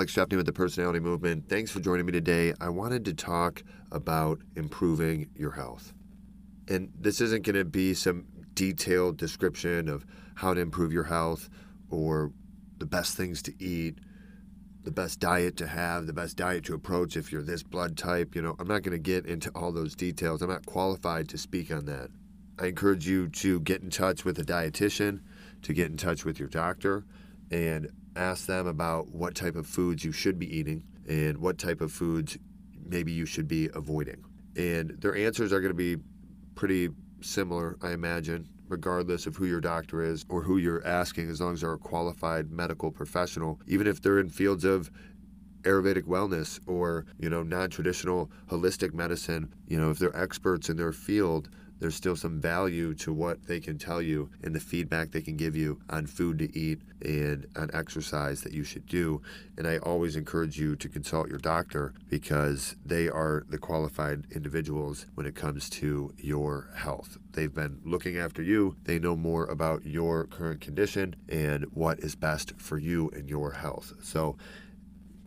Alex Trefney with the Personality Movement. Thanks for joining me today. I wanted to talk about improving your health. And this isn't going to be some detailed description of how to improve your health or the best things to eat, the best diet to have, the best diet to approach if you're this blood type. You know, I'm not going to get into all those details. I'm not qualified to speak on that. I encourage you to get in touch with a dietitian, to get in touch with your doctor, and ask them about what type of foods you should be eating and what type of foods maybe you should be avoiding. And their answers are going to be pretty similar, I imagine, regardless of who your doctor is or who you're asking, as long as they're a qualified medical professional, even if they're in fields of Ayurvedic wellness or, you know, non-traditional holistic medicine, you know, if they're experts in their field, there's still some value to what they can tell you and the feedback they can give you on food to eat and on exercise that you should do. And I always encourage you to consult your doctor because they are the qualified individuals when it comes to your health. They've been looking after you, they know more about your current condition and what is best for you and your health. So,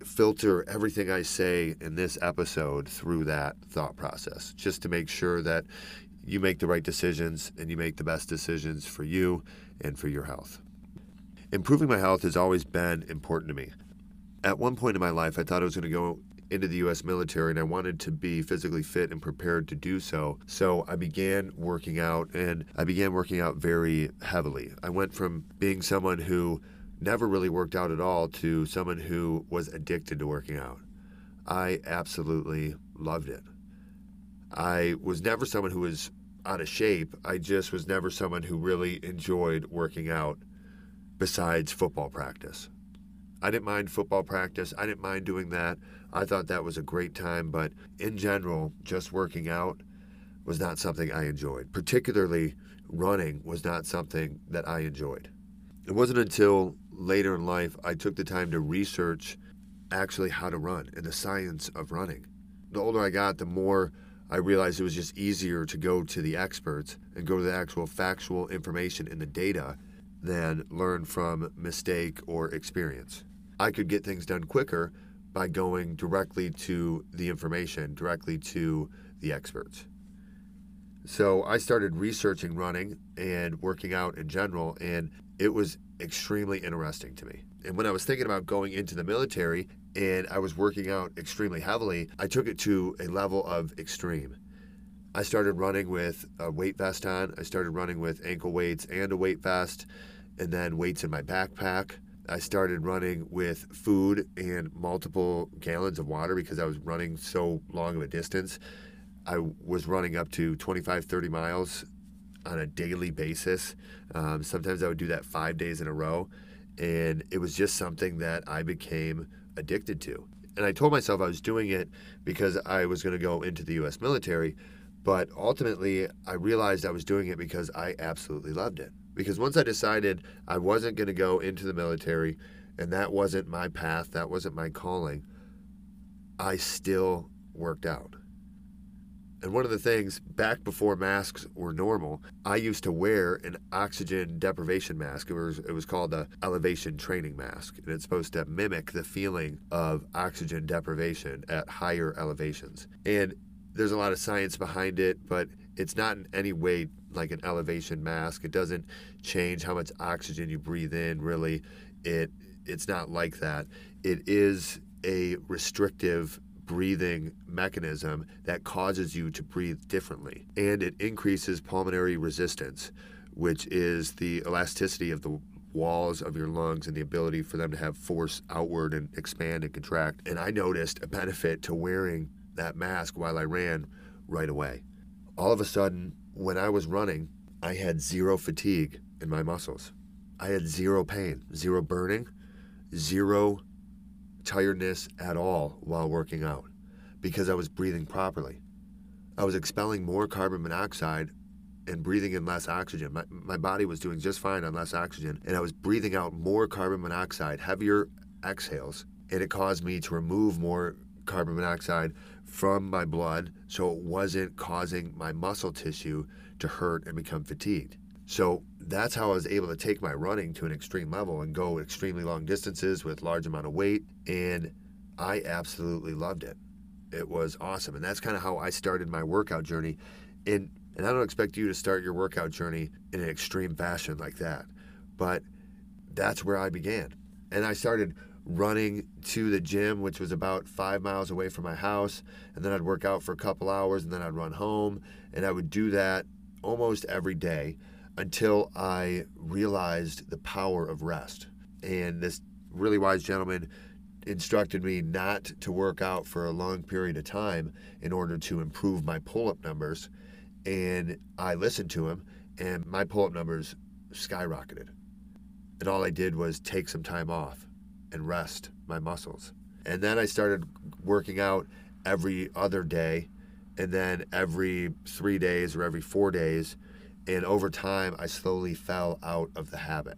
filter everything I say in this episode through that thought process, just to make sure that you make the right decisions and you make the best decisions for you and for your health. Improving my health has always been important to me. At one point in my life, I thought I was going to go into the US military and I wanted to be physically fit and prepared to do so. So I began working out and I began working out very heavily. I went from being someone who never really worked out at all to someone who was addicted to working out. I absolutely loved it. I was never someone who was out of shape. I just was never someone who really enjoyed working out besides football practice. I didn't mind football practice. I didn't mind doing that. I thought that was a great time, but in general, just working out was not something I enjoyed. Particularly running was not something that I enjoyed. It wasn't until later in life I took the time to research actually how to run and the science of running. The older I got, the more I realized it was just easier to go to the experts and go to the actual factual information in the data than learn from mistake or experience. I could get things done quicker by going directly to the information, directly to the experts. So I started researching running and working out in general, and it was extremely interesting to me. And when I was thinking about going into the military and I was working out extremely heavily, I took it to a level of extreme. I started running with a weight vest on. I started running with ankle weights and a weight vest, and then weights in my backpack. I started running with food and multiple gallons of water because I was running so long of a distance. I was running up to 25, 30 miles on a daily basis. Um, sometimes I would do that five days in a row. And it was just something that I became addicted to. And I told myself I was doing it because I was going to go into the US military. But ultimately, I realized I was doing it because I absolutely loved it. Because once I decided I wasn't going to go into the military and that wasn't my path, that wasn't my calling, I still worked out. And one of the things back before masks were normal, I used to wear an oxygen deprivation mask. It was it was called a elevation training mask, and it's supposed to mimic the feeling of oxygen deprivation at higher elevations. And there's a lot of science behind it, but it's not in any way like an elevation mask. It doesn't change how much oxygen you breathe in, really. It it's not like that. It is a restrictive breathing mechanism that causes you to breathe differently. And it increases pulmonary resistance, which is the elasticity of the walls of your lungs and the ability for them to have force outward and expand and contract. And I noticed a benefit to wearing that mask while I ran right away. All of a sudden, when I was running, I had zero fatigue in my muscles. I had zero pain, zero burning, zero tiredness at all while working out because I was breathing properly. I was expelling more carbon monoxide and breathing in less oxygen. My, my body was doing just fine on less oxygen, and I was breathing out more carbon monoxide, heavier exhales, and it caused me to remove more carbon monoxide from my blood so it wasn't causing my muscle tissue to hurt and become fatigued. So, that's how I was able to take my running to an extreme level and go extremely long distances with large amount of weight. And I absolutely loved it. It was awesome. And that's kind of how I started my workout journey. And, and I don't expect you to start your workout journey in an extreme fashion like that. But that's where I began. And I started running to the gym, which was about five miles away from my house. And then I'd work out for a couple hours and then I'd run home. And I would do that almost every day until I realized the power of rest. And this really wise gentleman instructed me not to work out for a long period of time in order to improve my pull up numbers. And I listened to him, and my pull up numbers skyrocketed. And all I did was take some time off and rest my muscles. And then I started working out every other day, and then every three days or every four days. And over time, I slowly fell out of the habit.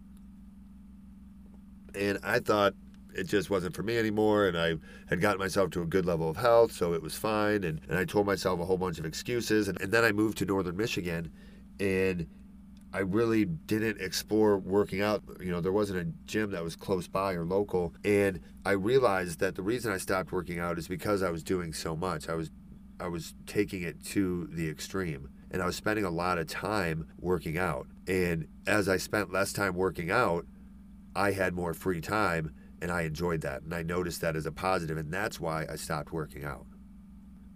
And I thought it just wasn't for me anymore. And I had gotten myself to a good level of health, so it was fine. And, and I told myself a whole bunch of excuses. And, and then I moved to Northern Michigan, and I really didn't explore working out. You know, there wasn't a gym that was close by or local. And I realized that the reason I stopped working out is because I was doing so much. I was I was taking it to the extreme. And I was spending a lot of time working out. And as I spent less time working out, I had more free time and I enjoyed that. And I noticed that as a positive, and that's why I stopped working out.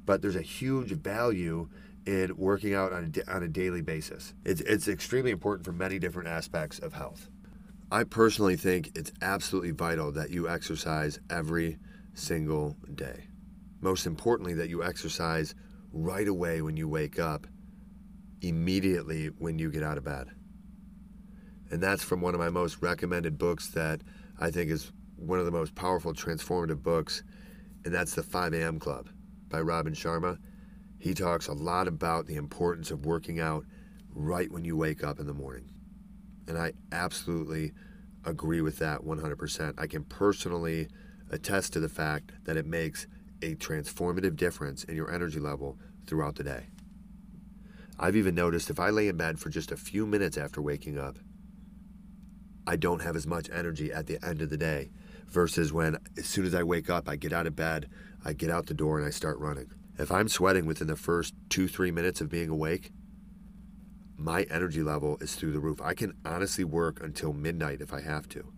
But there's a huge value in working out on a, on a daily basis. It's, it's extremely important for many different aspects of health. I personally think it's absolutely vital that you exercise every single day. Most importantly, that you exercise right away when you wake up, immediately when you get out of bed. And that's from one of my most recommended books that I think is one of the most powerful transformative books, and that's The 5 a.m. Club by Robin Sharma. He talks a lot about the importance of working out right when you wake up in the morning. And I absolutely agree with that 100%. I can personally attest to the fact that it makes a transformative difference in your energy level throughout the day. I've even noticed if I lay in bed for just a few minutes after waking up, I don't have as much energy at the end of the day versus when as soon as I wake up, I get out of bed, I get out the door, and I start running. If I'm sweating within the first two, three minutes of being awake, my energy level is through the roof. I can honestly work until midnight if I have to.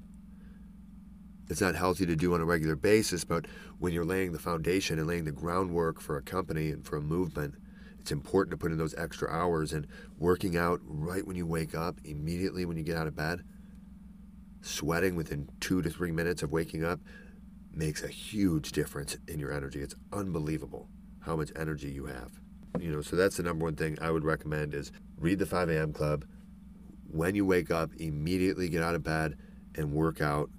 It's not healthy to do on a regular basis, but when you're laying the foundation and laying the groundwork for a company and for a movement, it's important to put in those extra hours and working out right when you wake up, immediately when you get out of bed, sweating within two to three minutes of waking up makes a huge difference in your energy. It's unbelievable how much energy you have. You know, so that's the number one thing I would recommend is read the 5 a.m. club. When you wake up, immediately get out of bed and work out.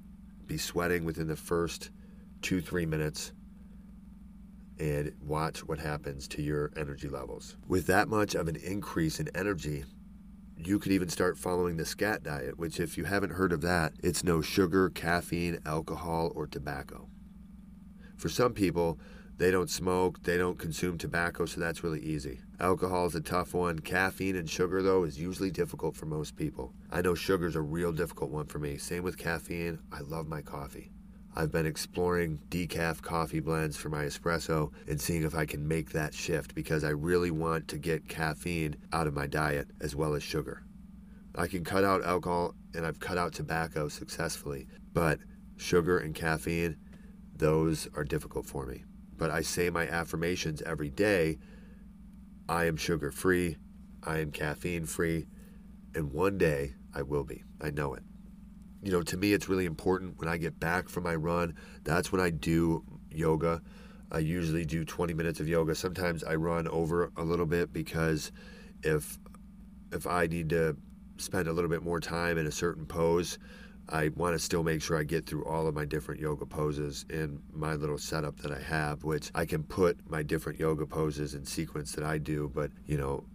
Be sweating within the first two, three minutes and watch what happens to your energy levels. With that much of an increase in energy, you could even start following the SCAT diet, which, if you haven't heard of that, it's no sugar, caffeine, alcohol, or tobacco. For some people, they don't smoke, they don't consume tobacco, so that's really easy. Alcohol is a tough one. Caffeine and sugar, though, is usually difficult for most people. I know sugar's a real difficult one for me. Same with caffeine. I love my coffee. I've been exploring decaf coffee blends for my espresso and seeing if I can make that shift because I really want to get caffeine out of my diet as well as sugar. I can cut out alcohol and I've cut out tobacco successfully, but sugar and caffeine, those are difficult for me but I say my affirmations every day. I am sugar free, I am caffeine free, and one day I will be. I know it. You know, to me, it's really important when I get back from my run. That's when I do yoga. I usually do 20 minutes of yoga. Sometimes I run over a little bit because if if I need to spend a little bit more time in a certain pose, I want to still make sure I get through all of my different yoga poses in my little setup that I have, which I can put my different yoga poses in sequence that I do, but you know,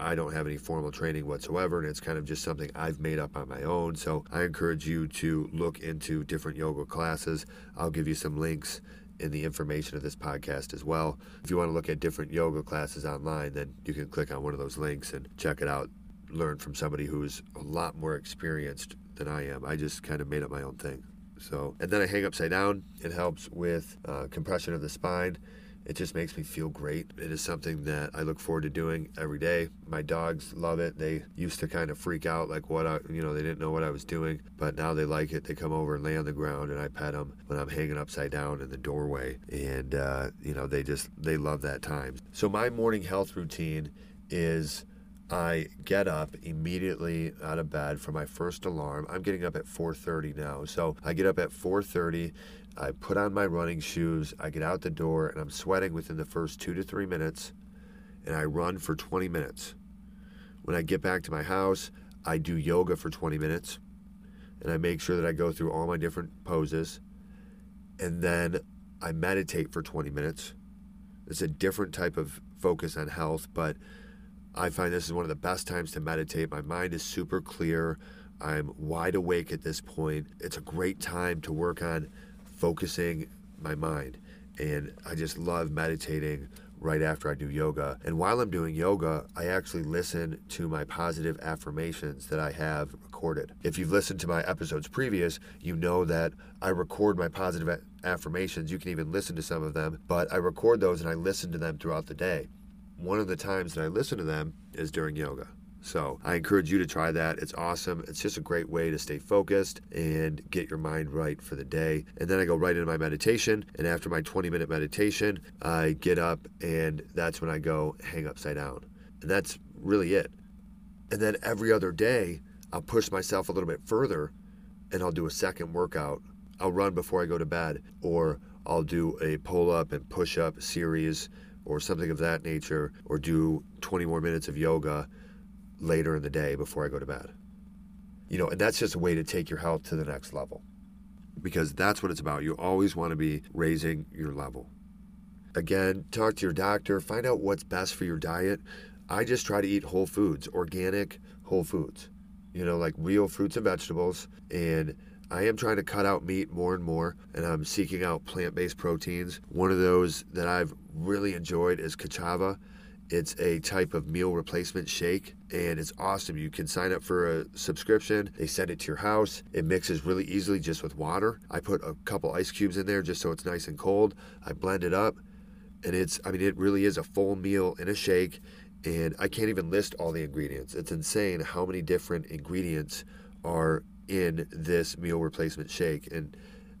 I don't have any formal training whatsoever, and it's kind of just something I've made up on my own. So I encourage you to look into different yoga classes. I'll give you some links in the information of this podcast as well. If you want to look at different yoga classes online, then you can click on one of those links and check it out learn from somebody who's a lot more experienced than I am. I just kind of made up my own thing. So, and then I hang upside down. It helps with uh, compression of the spine. It just makes me feel great. It is something that I look forward to doing every day. My dogs love it. They used to kind of freak out, like what I, you know, they didn't know what I was doing, but now they like it. They come over and lay on the ground, and I pet them when I'm hanging upside down in the doorway, and uh, you know, they just they love that time. So my morning health routine is I get up immediately out of bed for my first alarm. I'm getting up at 4:30 now. So I get up at 4:30, I put on my running shoes, I get out the door and I'm sweating within the first 2 to 3 minutes and I run for 20 minutes. When I get back to my house, I do yoga for 20 minutes and I make sure that I go through all my different poses and then I meditate for 20 minutes. It's a different type of focus on health, but I find this is one of the best times to meditate. My mind is super clear. I'm wide awake at this point. It's a great time to work on focusing my mind. And I just love meditating right after I do yoga. And while I'm doing yoga, I actually listen to my positive affirmations that I have recorded. If you've listened to my episodes previous, you know that I record my positive affirmations. You can even listen to some of them, but I record those and I listen to them throughout the day one of the times that I listen to them is during yoga. So I encourage you to try that. It's awesome. It's just a great way to stay focused and get your mind right for the day. And then I go right into my meditation. And after my 20 minute meditation, I get up and that's when I go hang upside down. And that's really it. And then every other day, I'll push myself a little bit further and I'll do a second workout. I'll run before I go to bed or I'll do a pull up and push up series or something of that nature, or do 20 more minutes of yoga later in the day before I go to bed. You know, and that's just a way to take your health to the next level because that's what it's about. You always want to be raising your level. Again, talk to your doctor, find out what's best for your diet. I just try to eat whole foods, organic whole foods, you know, like real fruits and vegetables. And I am trying to cut out meat more and more, and I'm seeking out plant based proteins. One of those that I've really enjoyed is Ka'Chava. It's a type of meal replacement shake, and it's awesome. You can sign up for a subscription. They send it to your house. It mixes really easily just with water. I put a couple ice cubes in there just so it's nice and cold. I blend it up, and it's, I mean, it really is a full meal in a shake, and I can't even list all the ingredients. It's insane how many different ingredients are in this meal replacement shake. And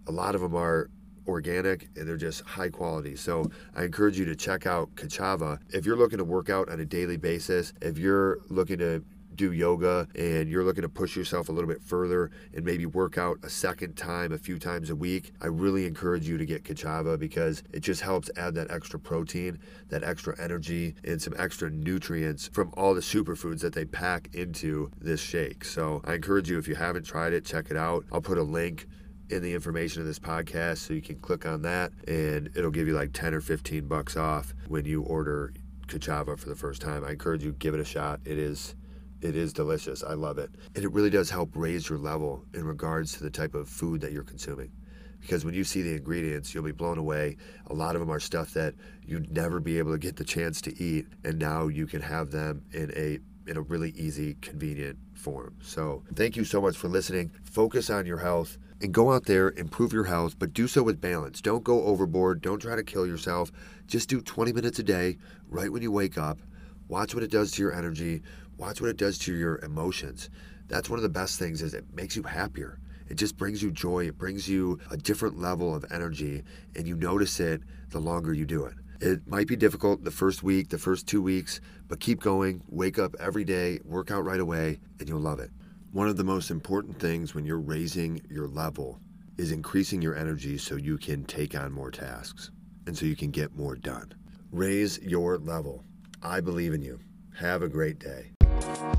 a lot of them are organic and they're just high quality. So I encourage you to check out Ka'Chava. If you're looking to work out on a daily basis, if you're looking to do yoga and you're looking to push yourself a little bit further and maybe work out a second time a few times a week, I really encourage you to get Ka'Chava because it just helps add that extra protein, that extra energy, and some extra nutrients from all the superfoods that they pack into this shake. So I encourage you, if you haven't tried it, check it out. I'll put a link in the information of this podcast so you can click on that and it'll give you like 10 or 15 bucks off when you order Ka'Chava for the first time. I encourage you give it a shot. It is it is delicious. I love it. And it really does help raise your level in regards to the type of food that you're consuming. Because when you see the ingredients, you'll be blown away. A lot of them are stuff that you'd never be able to get the chance to eat, and now you can have them in a in a really easy, convenient form. So, thank you so much for listening. Focus on your health and go out there, improve your health, but do so with balance. Don't go overboard. Don't try to kill yourself. Just do 20 minutes a day right when you wake up. Watch what it does to your energy. Watch what it does to your emotions. That's one of the best things is it makes you happier. It just brings you joy. It brings you a different level of energy and you notice it the longer you do it. It might be difficult the first week, the first 2 weeks, but keep going. Wake up every day, work out right away, and you'll love it. One of the most important things when you're raising your level is increasing your energy so you can take on more tasks and so you can get more done. Raise your level. I believe in you. Have a great day. Thank.